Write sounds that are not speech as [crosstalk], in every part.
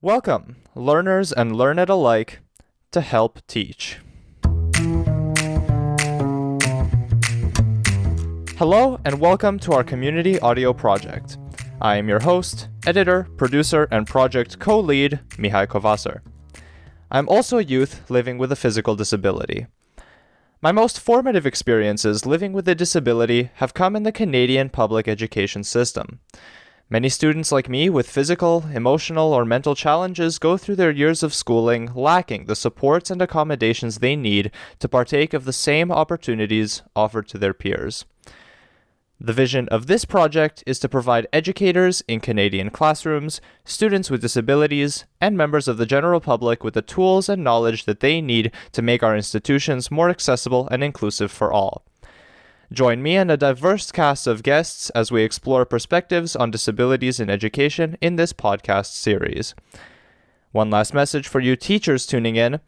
Welcome, learners and learn it alike, to Help Teach. Hello, and welcome to our community audio project. I am your host, editor, producer, and project co lead, Mihai Kovasar. I'm also a youth living with a physical disability. My most formative experiences living with a disability have come in the Canadian public education system. Many students like me with physical, emotional, or mental challenges go through their years of schooling lacking the supports and accommodations they need to partake of the same opportunities offered to their peers. The vision of this project is to provide educators in Canadian classrooms, students with disabilities, and members of the general public with the tools and knowledge that they need to make our institutions more accessible and inclusive for all. Join me and a diverse cast of guests as we explore perspectives on disabilities in education in this podcast series. One last message for you teachers tuning in.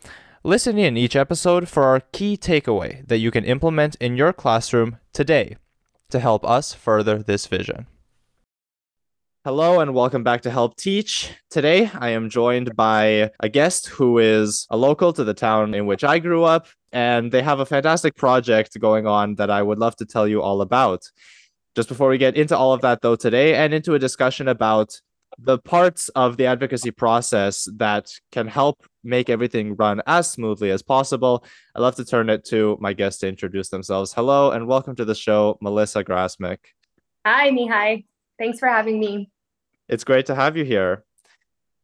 Listen in each episode for our key takeaway that you can implement in your classroom today to help us further this vision. Hello and welcome back to Help Teach. Today I am joined by a guest who is a local to the town in which I grew up, and they have a fantastic project going on that I would love to tell you all about. Just before we get into all of that, though, today and into a discussion about the parts of the advocacy process that can help make everything run as smoothly as possible, I'd love to turn it to my guests to introduce themselves. Hello and welcome to the show, Melissa Grassmick. Hi, Mihai. Thanks for having me. It's great to have you here.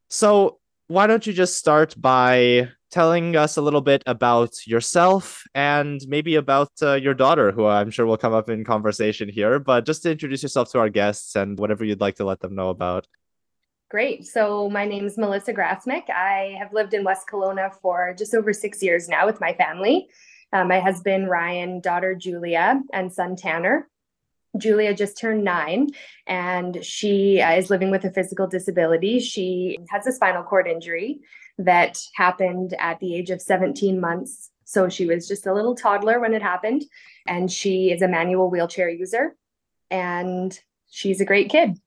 So, why don't you just start by telling us a little bit about yourself and maybe about uh, your daughter, who I'm sure will come up in conversation here, but just to introduce yourself to our guests and whatever you'd like to let them know about. Great. So, my name is Melissa Grassmick. I have lived in West Kelowna for just over six years now with my family. Uh, my husband, Ryan, daughter, Julia, and son, Tanner. Julia just turned nine and she uh, is living with a physical disability. She has a spinal cord injury that happened at the age of 17 months. So she was just a little toddler when it happened. And she is a manual wheelchair user and she's a great kid.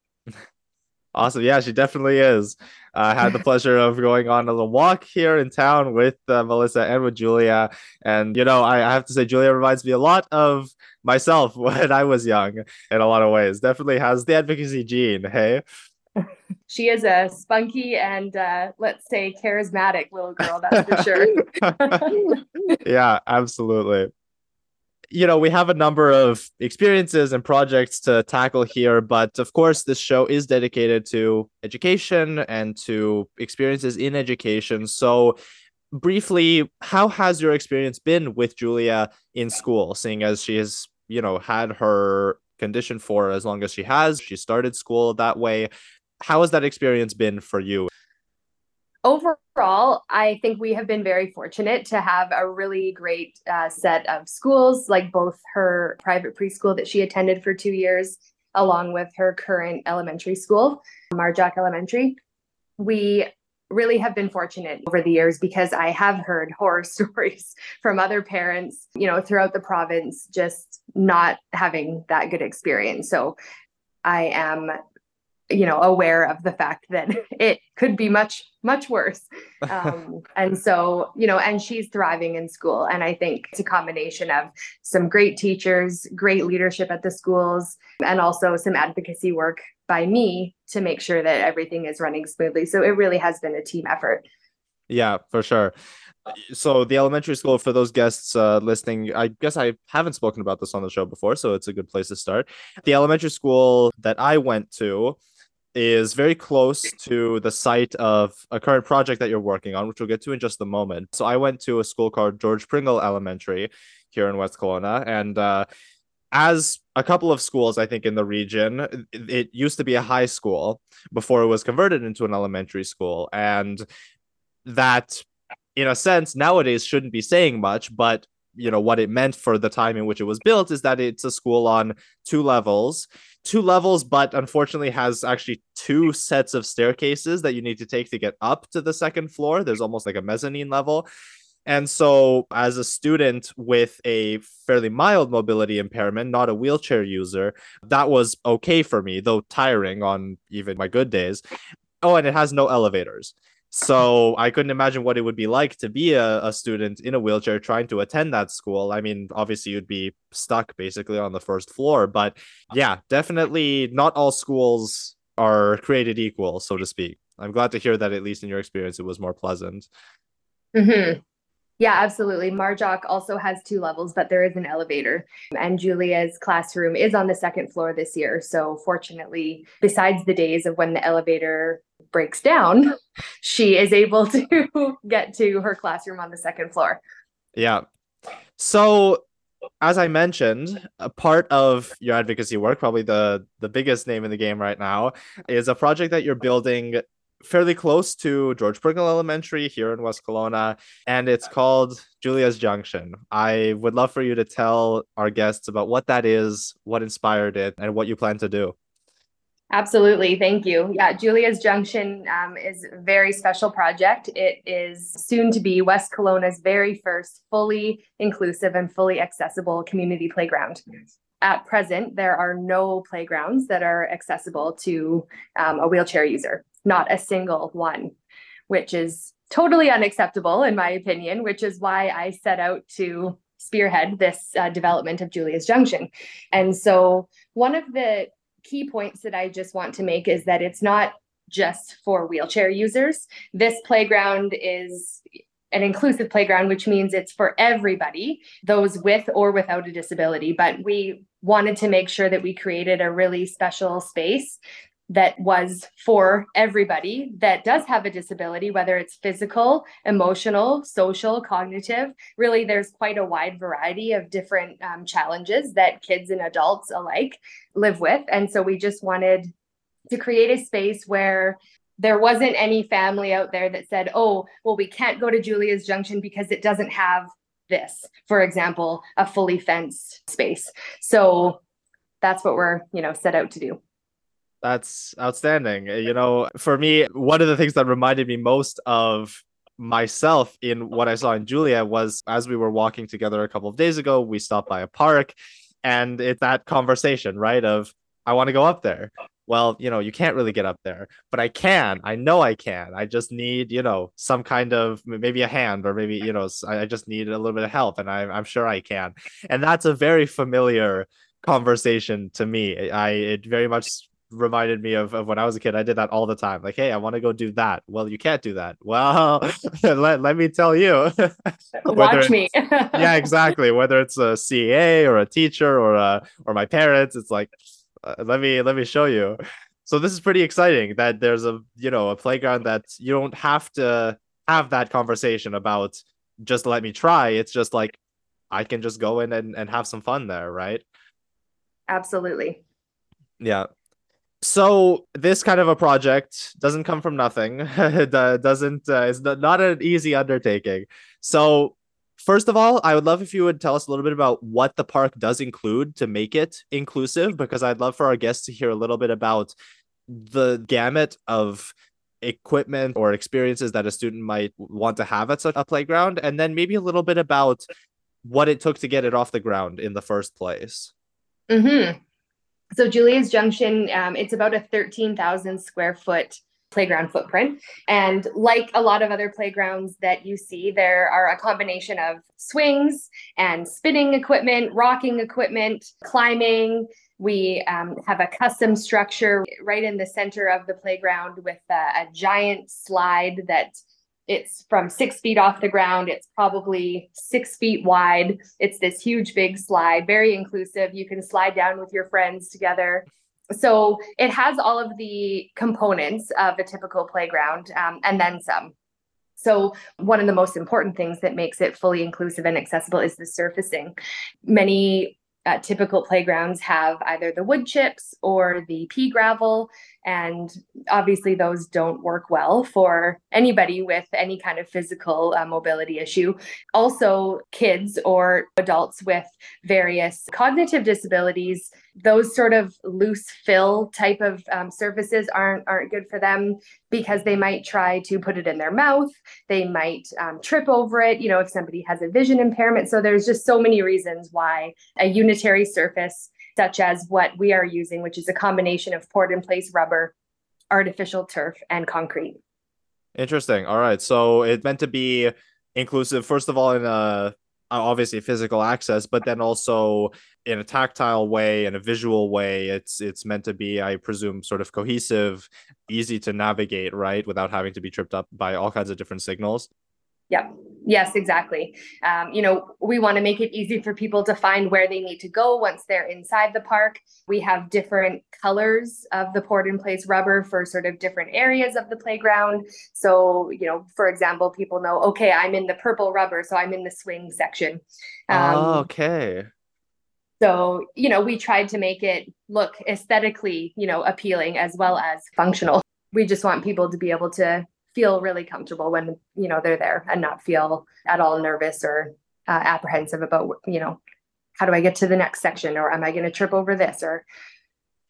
Awesome. Yeah, she definitely is. I uh, had the [laughs] pleasure of going on a little walk here in town with uh, Melissa and with Julia. And, you know, I, I, have to say, Julia reminds me a lot of myself [laughs] when I was young in a lot of ways. Definitely has the advocacy gene. Hey. [laughs] She is a spunky and uh, let's say charismatic little girl, that's for sure. yeah, absolutely you know, we have a number of experiences and projects to tackle here, but of course, this show is dedicated to education and to experiences in education. So, briefly, how has your experience been with Julia in school, seeing as she has, you know, had her condition for as long as she has? She started school that way. How has that experience been for you? Overall, I think we have been very fortunate to have a really great uh, set of schools, like both her private preschool that she attended for two years, along with her current elementary school, Mar Jok Elementary. We really have been fortunate over the years because I have heard [laughs] horror stories from other parents, you know, throughout the province, just not having that good experience. So I am you know aware of the fact that [laughs] it could be much much worse. [laughs] Um, and so you know and she's thriving in school. And i think it's a combination of some great teachers great leadership at the schools and also some advocacy work by me to make sure that everything is running smoothly. So it really has been a team effort. Yeah for sure. So the elementary school for those guests uh, listening i guess i haven't spoken about this on the show before so it's a good place to start. The elementary school that i went to is very close to the site of a current project that you're working on, which we'll get to in just a moment. So I went to a school called George Pringle Elementary here in West Kelowna, and uh, as a couple of schools, I think in the region, it used to be a high school before it was converted into an elementary school, and that, in a sense, nowadays shouldn't be saying much, but you know what it meant for the time in which it was built is that it's a school on two levels two levels, but unfortunately has actually two sets of staircases that you need to take to get up to the second floor. There's almost like a mezzanine level. And so, as a student with a fairly mild mobility impairment, not a wheelchair user, that was okay for me, though tiring on even my good days. Oh, and it has no elevators. So I couldn't imagine what it would be like to be a, a student in a wheelchair trying to attend that school. I mean, obviously you'd be stuck basically on the first floor, but yeah, definitely not all schools are created equal, so to speak. I'm glad to hear that at least in your experience it was more pleasant. Mm-hmm. Yeah, absolutely. Mar Jok also has two levels, but there is an elevator. And Julia's classroom is on the second floor this year. So, fortunately, besides the days of when the elevator breaks down, [laughs] she is able to [laughs] get to her classroom on the second floor. Yeah. So, as I mentioned, a part of your advocacy work, probably the the biggest name in the game right now, is a project that you're building fairly close to George Pringle Elementary here in West Kelowna, and it's called Julia's Junction. I would love for you to tell our guests about what that is, what inspired it, and what you plan to do. Absolutely. Thank you. Yeah, Julia's Junction um, is a very special project. It is soon to be West Kelowna's very first fully inclusive and fully accessible community playground. At present, there are no playgrounds that are accessible to um, a wheelchair user not a single one, which is totally unacceptable, in my opinion, which is why I set out to spearhead this uh, development of Julia's Junction. And so, one of the key points that I just want to make is that it's not just for wheelchair users. This playground is an inclusive playground, which means it's for everybody, those with or without a disability. But we wanted to make sure that we created a really special space that was for everybody that does have a disability, whether it's physical, emotional, social, cognitive. Really, there's quite a wide variety of different um, challenges that kids and adults alike live with. And so we just wanted to create a space where there wasn't any family out there that said, oh, well, we can't go to Julia's Junction because it doesn't have this, for example, a fully fenced space. So that's what we're, you know, set out to do. That's outstanding. Uh, you know, for me, one of the things that reminded me most of myself in what I saw in Julia was as we were walking together a couple of days ago, we stopped by a park and it's that conversation, right? Of, I want to go up there. Well, you know, you can't really get up there, but I can. I know I can. I just need, you know, some kind of maybe a hand or maybe, you know, I just need a little bit of help and I, I'm sure I can. And that's a very familiar conversation to me. I, it very much reminded me of, of when I was a kid. I did that all the time. Like, hey, I want to go do that. Well, you can't do that. Well, [laughs] let, let me tell you. [laughs] [laughs] Watch me. yeah, exactly. Whether it's a CA or a teacher or a, or my parents, it's like, uh, let me let me show you. So this is pretty exciting that there's a you know a playground that you don't have to have that conversation about just let me try. It's just like I can just go in and, and have some fun there, right? Absolutely. Yeah so this kind of a project doesn't come from nothing. [laughs] It uh, doesn't uh, it's not an easy undertaking. So first of all i would love if you would tell us a little bit about what the park does include to make it inclusive because i'd love for our guests to hear a little bit about the gamut of equipment or experiences that a student might want to have at such a playground and then maybe a little bit about what it took to get it off the ground in the first place. Mm-hmm so Julia's Junction, um, it's about a 13,000 square foot playground footprint. And like a lot of other playgrounds that you see, there are a combination of swings and spinning equipment, rocking equipment, climbing. We um, have a custom structure right in the center of the playground with a, a giant slide that it's from six feet off the ground. It's probably six feet wide. It's this huge, big slide, very inclusive. You can slide down with your friends together. So it has all of the components of a typical playground um, and then some. So, one of the most important things that makes it fully inclusive and accessible is the surfacing. Many uh, typical playgrounds have either the wood chips or the pea gravel, and obviously those don't work well for anybody with any kind of physical uh, mobility issue. Also, kids or adults with various cognitive disabilities those sort of loose fill type of um, surfaces aren't aren't good for them because they might try to put it in their mouth they might um, trip over it you know if somebody has a vision impairment so there's just so many reasons why a unitary surface such as what we are using which is a combination of poured in place rubber artificial turf and concrete. Interesting. All right. So it's meant to be inclusive, first of all, in a uh, obviously physical access, but then also in a tactile way, in a visual way. It's it's meant to be, I presume, sort of cohesive, easy to navigate, right, without having to be tripped up by all kinds of different signals. Yep. Yes, exactly. Um, you know, we want to make it easy for people to find where they need to go once they're inside the park. We have different colors of the poured in place rubber for sort of different areas of the playground. So, you know, for example, people know, okay, I'm in the purple rubber, so I'm in the swing section. Um, oh, okay. So, you know, we tried to make it look aesthetically, you know, appealing as well as functional. We just want people to be able to feel really comfortable when you know they're there and not feel at all nervous or uh, apprehensive about you know how do I get to the next section or am I going to trip over this or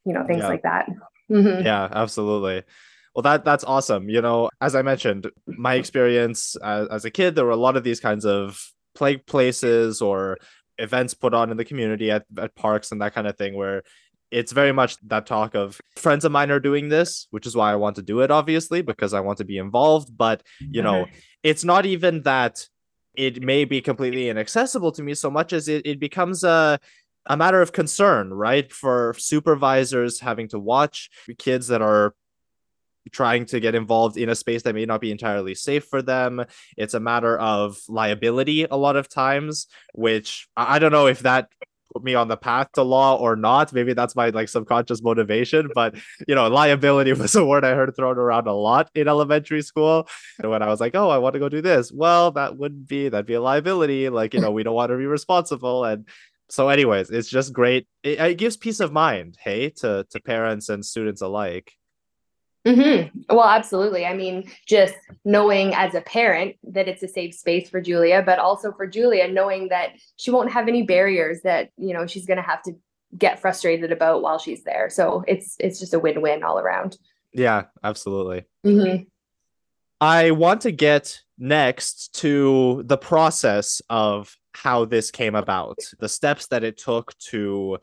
you know things yeah. like that. Mm-hmm. Yeah, absolutely. Well, that that's awesome. You know, as I mentioned, my experience as, as a kid, there were a lot of these kinds of play places or events put on in the community at, at parks and that kind of thing where it's very much that talk of friends of mine are doing this, which is why I want to do it, obviously, because I want to be involved. But, you know, mm-hmm. it's not even that it may be completely inaccessible to me so much as it, it becomes a a matter of concern, right? For supervisors having to watch kids that are trying to get involved in a space that may not be entirely safe for them. It's a matter of liability a lot of times, which I don't know if that put me on the path to law or not. Maybe that's my like subconscious motivation. But you know, liability [laughs] was a word I heard thrown around a lot in elementary school. And when I was like, oh, I want to go do this, well, that wouldn't be that'd be a liability. Like, you know, we don't want to be responsible. And so, anyways, it's just great. It, it gives peace of mind, hey, to to parents and students alike. Mm-hmm. Well, absolutely. I mean, just knowing as a parent that it's a safe space for Julia, but also for Julia, knowing that she won't have any barriers that, you know, she's going to have to get frustrated about while she's there. So it's, it's just a win-win all around. Yeah, absolutely. Mm-hmm. I want to get next to the process of how this came about, the steps that it took to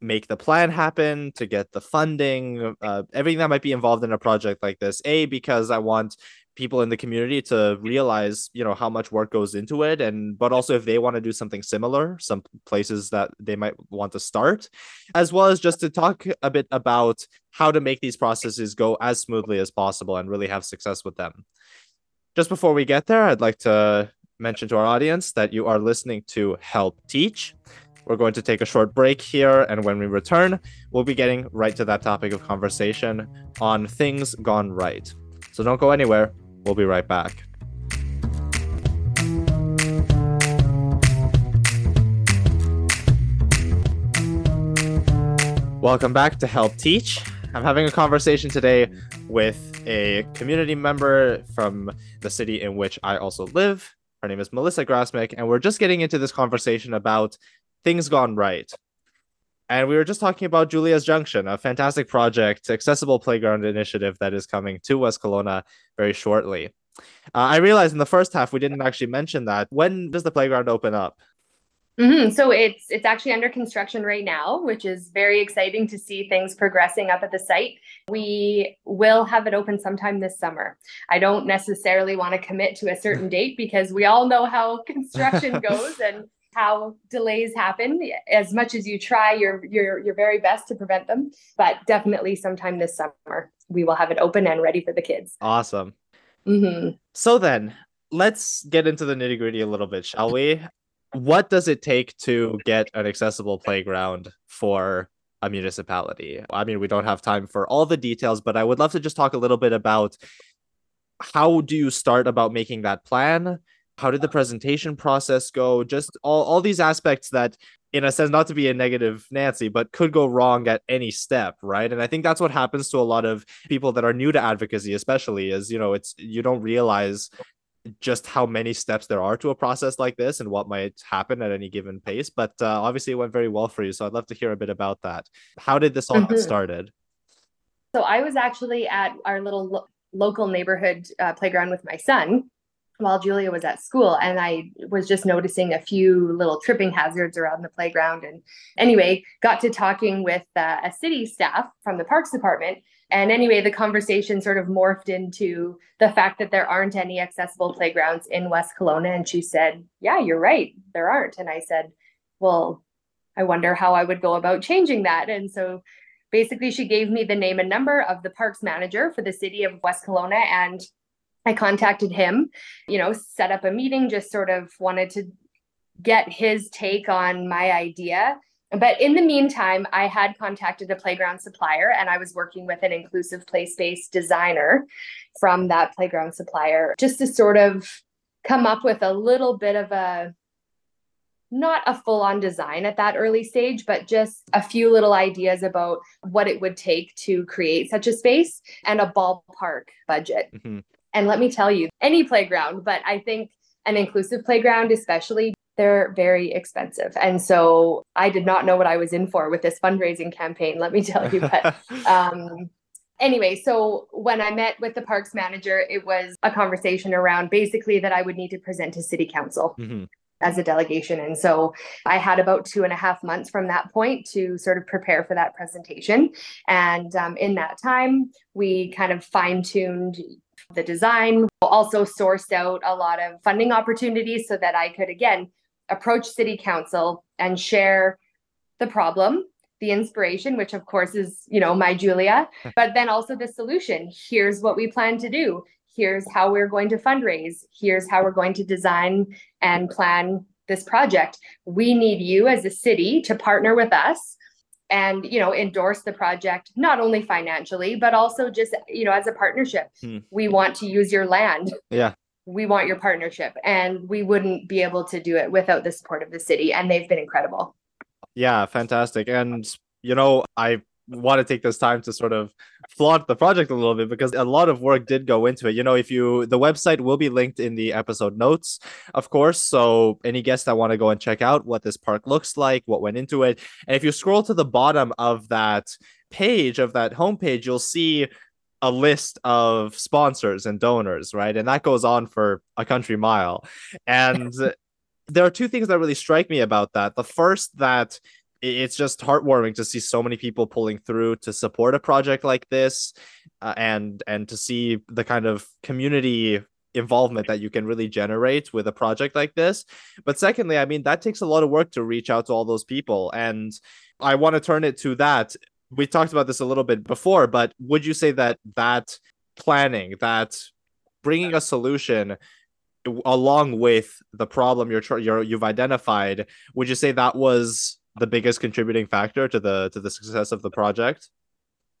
make the plan happen, to get the funding, uh, everything that might be involved in a project like this. A, because I want people in the community to realize you know how much work goes into it and but also if they want to do something similar some places that they might want to start as well as just to talk a bit about how to make these processes go as smoothly as possible and really have success with them just before we get there i'd like to mention to our audience that you are listening to help teach we're going to take a short break here, and when we return, we'll be getting right to that topic of conversation on things gone right. So don't go anywhere. We'll be right back. Welcome back to Help Teach. I'm having a conversation today with a community member from the city in which I also live. Her name is Melissa Grassmick, and we're just getting into this conversation about things gone right. And we were just talking about Julia's Junction, a fantastic project, accessible playground initiative that is coming to West Kelowna very shortly. Uh, I realized in the first half we didn't actually mention that. When does the playground open up? Mm-hmm. So it's it's actually under construction right now, which is very exciting to see things progressing up at the site. We will have it open sometime this summer. I don't necessarily want to commit to a certain [laughs] date because we all know how construction [laughs] goes and how delays happen. As much as you try your your your very best to prevent them but definitely sometime this summer we will have it open and ready for the kids. Awesome. Mm-hmm. so then let's get into the nitty gritty a little bit shall we? What does it take to get an accessible playground for a municipality? I mean we don't have time for all the details but i would love to just talk a little bit about how do you start about making that plan how did the presentation process go? Just all, all these aspects that in a sense not to be a negative nancy but could go wrong at any step right? And i think that's what happens to a lot of people that are new to advocacy especially is you know it's you don't realize just how many steps there are to a process like this and what might happen at any given pace. But uh, obviously it went very well for you so i'd love to hear a bit about that. How did this all mm-hmm. get started? So i was actually at our little lo- local neighborhood uh, playground with my son while Julia was at school and I was just noticing a few little tripping hazards around the playground. And anyway, got to talking with uh, a city staff from the parks department. And anyway, the conversation sort of morphed into the fact that there aren't any accessible playgrounds in West Kelowna. And she said, Yeah, you're right, there aren't. And I said, Well, I wonder how I would go about changing that. And so basically, she gave me the name and number of the parks manager for the city of West Kelowna. And I contacted him, you know, set up a meeting, just sort of wanted to get his take on my idea. But in the meantime, I had contacted a playground supplier and I was working with an inclusive play space designer from that playground supplier just to sort of come up with a little bit of a not a full on design at that early stage, but just a few little ideas about what it would take to create such a space and a ballpark budget. Mm-hmm. And let me tell you, any playground, but I think an inclusive playground, especially, they're very expensive. And so I did not know what I was in for with this fundraising campaign, let me tell you. But [laughs] um, anyway, so when I met with the parks manager, it was a conversation around basically that I would need to present to city council. Mm-hmm as a delegation. And so I had about two and a half months from that point to sort of prepare for that presentation. And um, in that time, we kind of fine tuned the design, also sourced out a lot of funding opportunities so that I could, again, approach city council and share the problem the inspiration which of course is you know my julia [laughs] but then also the solution. Here's what we plan to do. Here's how we're going to fundraise. Here's how we're going to design and plan this project. We need you as a city to partner with us and you know endorse the project not only financially but also just you know as a partnership. Hmm. we want to use your land. Yeah. We want your partnership and we wouldn't be able to do it without the support of the city and they've been incredible. Yeah fantastic. And you know i want to take this time to sort of flaunt the project a little bit because a lot of work did go into it. You know, if you the website will be linked in the episode notes, of course. So any guests that want to go and check out what this park looks like, what went into it, and if you scroll to the bottom of that page of that homepage, you'll see a list of sponsors and donors, right? And that goes on for a country mile. And [laughs] there are two things that really strike me about that. The first that it's just heartwarming to see so many people pulling through to support a project like this uh, and and to see the kind of community involvement that you can really generate with a project like this. But secondly i mean that takes a lot of work to reach out to all those people and i want to turn it to that. We talked about this a little bit before but would you say that that planning that bringing a solution along with the problem you're, you're you've identified would you say that was the biggest contributing factor to the to the success of the project?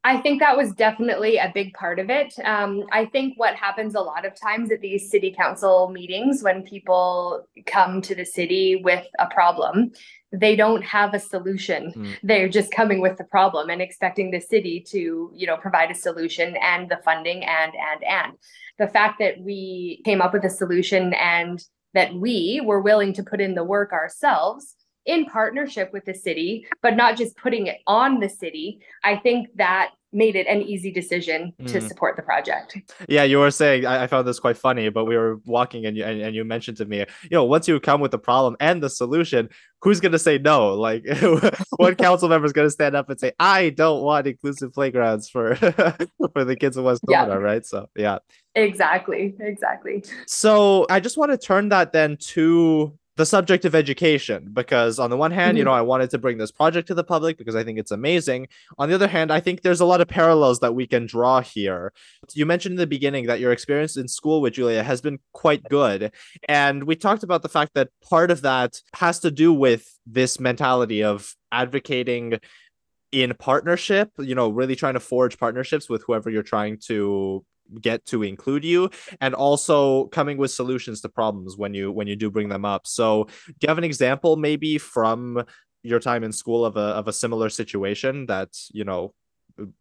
I think that was definitely a big part of it. Um, I think what happens a lot of times at these city council meetings when people come to the city with a problem, they don't have a solution. Mm. They're just coming with the problem and expecting the city to, you know, provide a solution and the funding and and and. The fact that we came up with a solution and that we were willing to put in the work ourselves in partnership with the city, but not just putting it on the city. I think that made it an easy decision to mm. support the project. Yeah, you were saying I, I, found this quite funny, but we were walking and you and, and, you mentioned to me, you know, once you come with the problem and the solution, who's gonna say no? Like [laughs] one [laughs] council member is gonna stand up and say, I don't want inclusive playgrounds for [laughs] for the kids of West yeah. right? So yeah. Exactly. Exactly. So I just want to turn that then to the subject of education because on the one hand mm-hmm. you know i wanted to bring this project to the public because i think it's amazing on the other hand i think there's a lot of parallels that we can draw here you mentioned in the beginning that your experience in school with julia has been quite good and we talked about the fact that part of that has to do with this mentality of advocating in partnership you know really trying to forge partnerships with whoever you're trying to get to include you and also coming with solutions to problems when you when you do bring them up so do you have an example maybe from your time in school of a of a similar situation that you know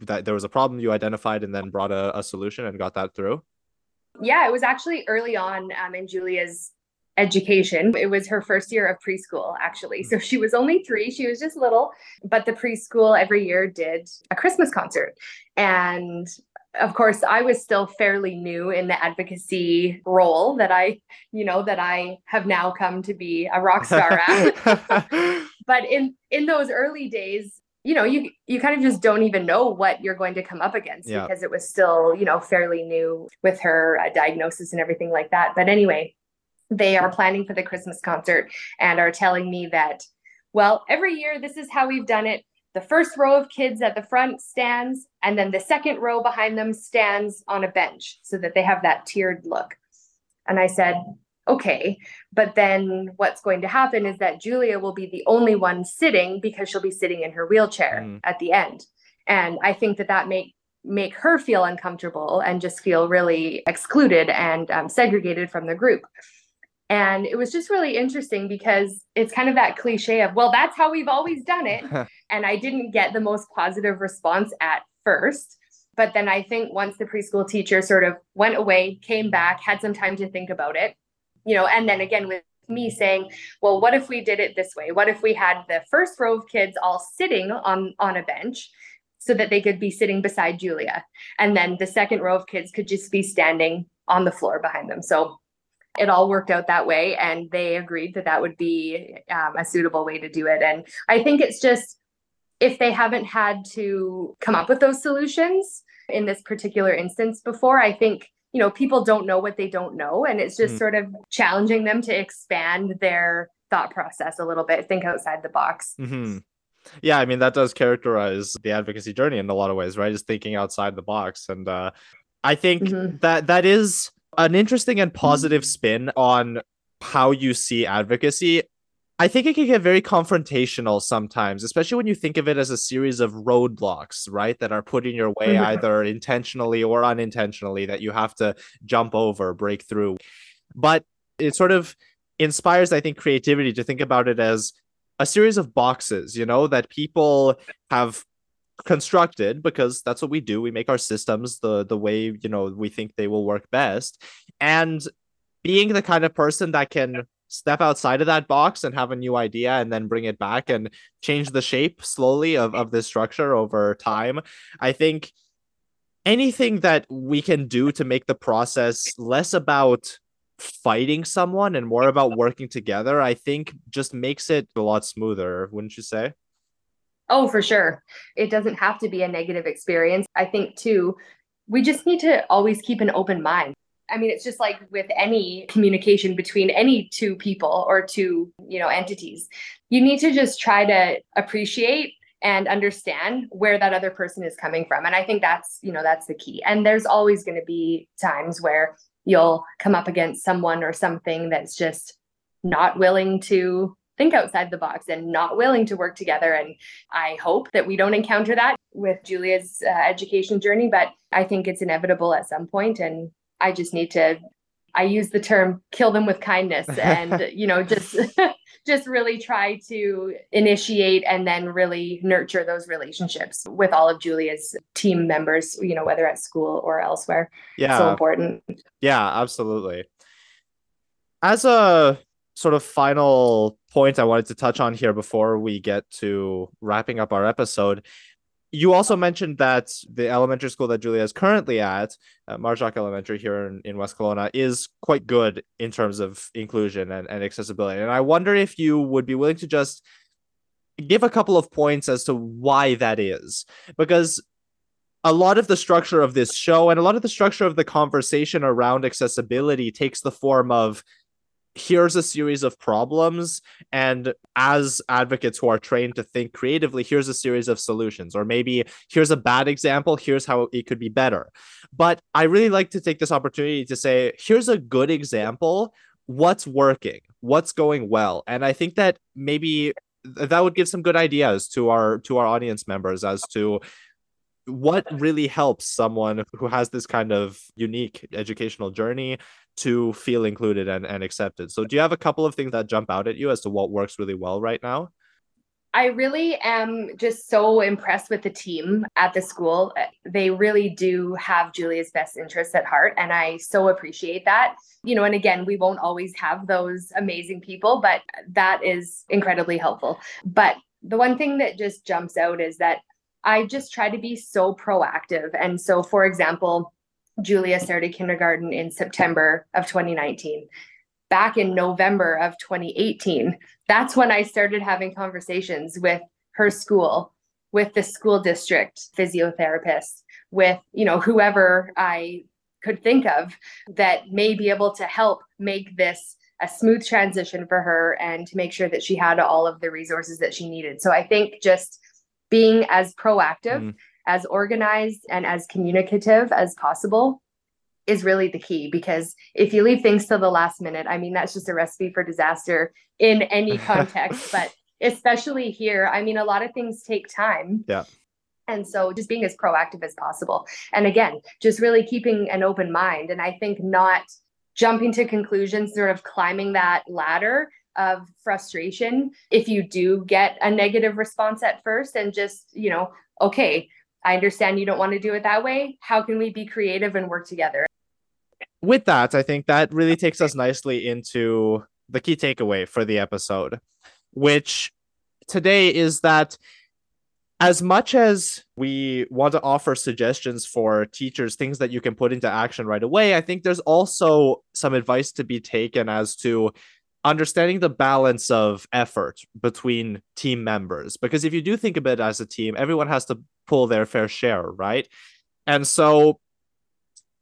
that there was a problem you identified and then brought a, a solution and got that through yeah it was actually early on um, in julia's education. It was her first year of preschool, actually. So she was only three, she was just little, but the preschool every year did a Christmas concert. And of course, I was still fairly new in the advocacy role that I, you know, that I have now come to be a rock star at. [laughs] [laughs] but in in those early days, you know, you you kind of just don't even know what you're going to come up against yeah. because it was still, you know, fairly new with her uh, diagnosis and everything like that. But anyway, they are planning for the Christmas concert and are telling me that, well, every year this is how we've done it the first row of kids at the front stands, and then the second row behind them stands on a bench so that they have that tiered look. And I said, okay, but then what's going to happen is that Julia will be the only one sitting because she'll be sitting in her wheelchair mm. at the end. And I think that that make make her feel uncomfortable and just feel really excluded and um, segregated from the group. And it was just really interesting because it's kind of that cliche of, well, that's how we've always done it. [laughs] and I didn't get the most positive response at first. But then I think once the preschool teacher sort of went away, came back, had some time to think about it, you know, and then again with me saying, well, what if we did it this way? What if we had the first row of kids all sitting on on a bench so that they could be sitting beside Julia, and then the second row of kids could just be standing on the floor behind them. So it all worked out that way and they agreed that that would be um, a suitable way to do it and i think it's just if they haven't had to come up with those solutions in this particular instance before i think you know people don't know what they don't know and it's just mm. sort of challenging them to expand their thought process a little bit think outside the box mm-hmm. yeah i mean that does characterize the advocacy journey in a lot of ways right is thinking outside the box and uh, i think mm-hmm. that that is an interesting and positive spin on how you see advocacy. I think it can get very confrontational sometimes, especially when you think of it as a series of roadblocks, right? That are put in your way mm-hmm. either intentionally or unintentionally that you have to jump over, break through. But it sort of inspires, I think, creativity to think about it as a series of boxes, you know, that people have constructed because that's what we do. We make our systems the the way you know we think they will work best. And being the kind of person that can step outside of that box and have a new idea and then bring it back and change the shape slowly of, of this structure over time i think anything that we can do to make the process less about fighting someone and more about working together i think just makes it a lot smoother wouldn't you say Oh, for sure. It doesn't have to be a negative experience. I think, too, we just need to always keep an open mind. I mean, it's just like with any communication between any two people or two, you know, entities. You need to just try to appreciate and understand where that other person is coming from. And I think that's, you know, that's the key. And there's always going to be times where you'll come up against someone or something that's just not willing to think outside the box and not willing to work together. And I hope that we don't encounter that with Julia's uh, education journey, but I think it's inevitable at some point and I just need to I use the term kill them with kindness [laughs] and you know just [laughs] just really try to initiate and then really nurture those relationships with all of Julia's team members, you know, whether at school or elsewhere. Yeah. So important. Yeah, absolutely. As a sort of final point I wanted to touch on here before we get to wrapping up our episode. You also mentioned that the elementary school that Julia is currently at, uh, Elementary here in, in West Kelowna, is quite good in terms of inclusion and, and accessibility. And I wonder if you would be willing to just give a couple of points as to why that is. Because a lot of the structure of this show and a lot of the structure of the conversation around accessibility takes the form of here's a series of problems and as advocates who are trained to think creatively here's a series of solutions. Or maybe here's a bad example here's how it could be better. But i really like to take this opportunity to say here's a good example. What's working? What's going well? And i think that maybe that would give some good ideas to our to our audience members as to what really helps someone who has this kind of unique educational journey to feel included and, and accepted. So, do you have a couple of things that jump out at you as to what works really well right now? I really am just so impressed with the team at the school. Uh, they really do have Julia's best interests at heart. And I so appreciate that. You know, and again, we won't always have those amazing people, but that is incredibly helpful. But the one thing that just jumps out is that I just try to be so proactive. And so, for example, Julia started kindergarten in September of 2019. Back in November of 2018, that's when I started having conversations with her school, with the school district physiotherapist, with, you know, whoever I could think of that may be able to help make this a smooth transition for her and to make sure that she had all of the resources that she needed. So I think just being as proactive, mm. As organized, and as communicative as possible is really the key because if you leave things to the last minute, I mean, that's just a recipe for disaster in any [laughs] context, but especially here, I mean, a lot of things take time. Yeah. And so just being as proactive as possible. And again, just really keeping an open mind. And I think not jumping to conclusions, sort of climbing that ladder of frustration if you do get a negative response at first and just, you know, okay, I understand you don't want to do it that way. How can we be creative and work together? With that, I think that really takes us nicely into the key takeaway for the episode, which today is that as much as we want to offer suggestions for teachers, things that you can put into action right away, I think there's also some advice to be taken as to understanding the balance of effort between team members. Because if you do think of it as a team, everyone has to pull their fair share, right? And so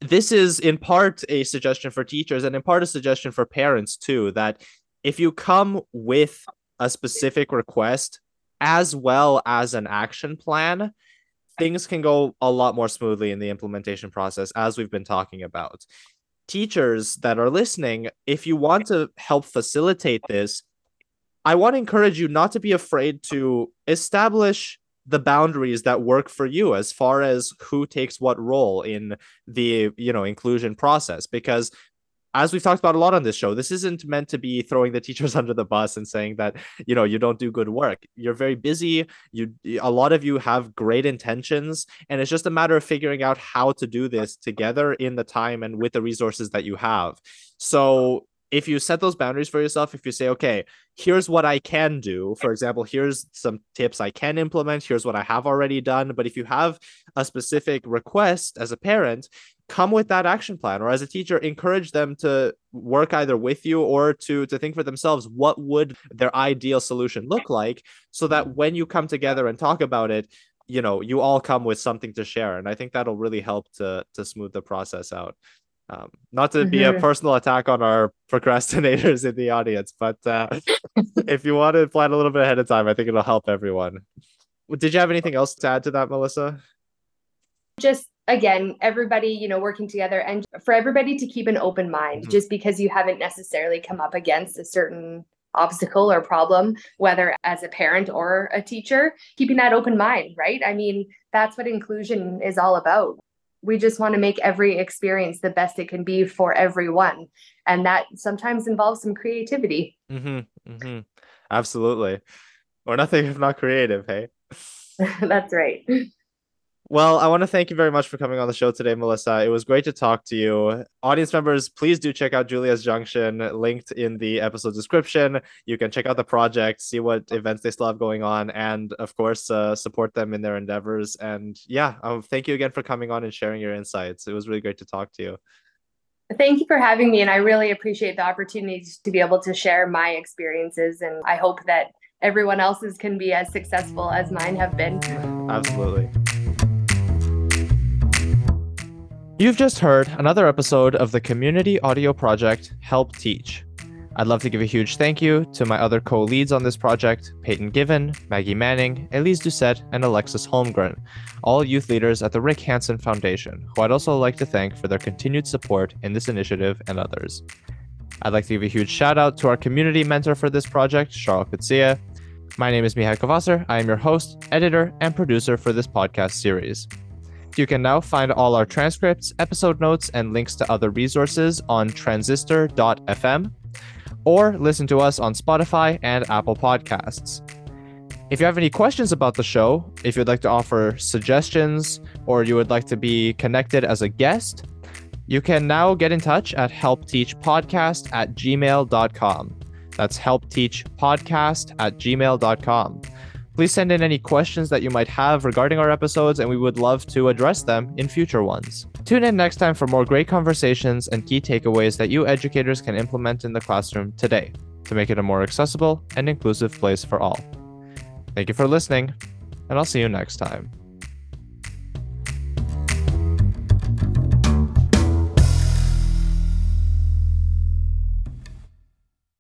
this is in part a suggestion for teachers and in part a suggestion for parents too that if you come with a specific request as well as an action plan, things can go a lot more smoothly in the implementation process, as we've been talking about. Teachers that are listening, if you want to help facilitate this, I want to encourage you not to be afraid to establish the boundaries that work for you as far as who takes what role in the you know inclusion process because as we've talked about a lot on this show, this isn't meant to be throwing the teachers [laughs] under the bus and saying that, you know, you don't do good work. You're very busy. You a lot of you have great intentions and it's just a matter of figuring out how to do this together in the time and with the resources that you have. So if you set those boundaries for yourself, if you say, okay, here's what I can do, for example, here's some tips I can implement, here's what I have already done. But if you have a specific request as a parent, come with that action plan or as a teacher encourage them to work either with you or to to think for themselves what would their ideal solution look like so that when you come together and talk about it you know you all come with something to share and i think that'll really help to to smooth the process out um, not to be a mm-hmm. personal attack on our [laughs] procrastinators in the audience, but uh, [laughs] if you want to plan a little bit ahead of time, I think it'll help everyone. Did you have anything else to add to that, Melissa? Just again, everybody, you know, working together and for everybody to keep an open mind mm-hmm. just because you haven't necessarily come up against a certain obstacle or problem, whether as a parent or a teacher, keeping that open mind, right? I mean, that's what inclusion is all about we just want to make every experience the best it can be for everyone and that sometimes involves some creativity mm-hmm, mm-hmm. absolutely or nothing if not creative hey [laughs] that's right well, I want to thank you very much for coming on the show today, Melissa. It was great to talk to you. Audience members, please do check out Julia's Junction, linked in the episode description. You can check out the project, see what events they still have going on, and of course, uh, support them in their endeavors. And yeah, um, thank you again for coming on and sharing your insights. It was really great to talk to you. Thank you for having me. And I really appreciate the opportunity to be able to share my experiences. And I hope that everyone else's can be as successful as mine have been. Absolutely. You've just heard another episode of the community audio project Help Teach. I'd love to give a huge thank you to my other co leads on this project Peyton Given, Maggie Manning, Elise Doucette, and Alexis Holmgren, all youth leaders at the Rick Hansen Foundation, who I'd also like to thank for their continued support in this initiative and others. I'd like to give a huge shout out to our community mentor for this project, Charles Kutsia. My name is Mihai Kovasser. I am your host, editor, and producer for this podcast series. You can now find all our transcripts, episode notes, and links to other resources on transistor.fm or listen to us on Spotify and Apple Podcasts. If you have any questions about the show, if you'd like to offer suggestions, or you would like to be connected as a guest, you can now get in touch at helpteachpodcast at gmail.com. That's helpteachpodcast at gmail.com. Please send in any questions that you might have regarding our episodes, and we would love to address them in future ones. Tune in next time for more great conversations and key takeaways that you educators can implement in the classroom today to make it a more accessible and inclusive place for all. Thank you for listening, and I'll see you next time.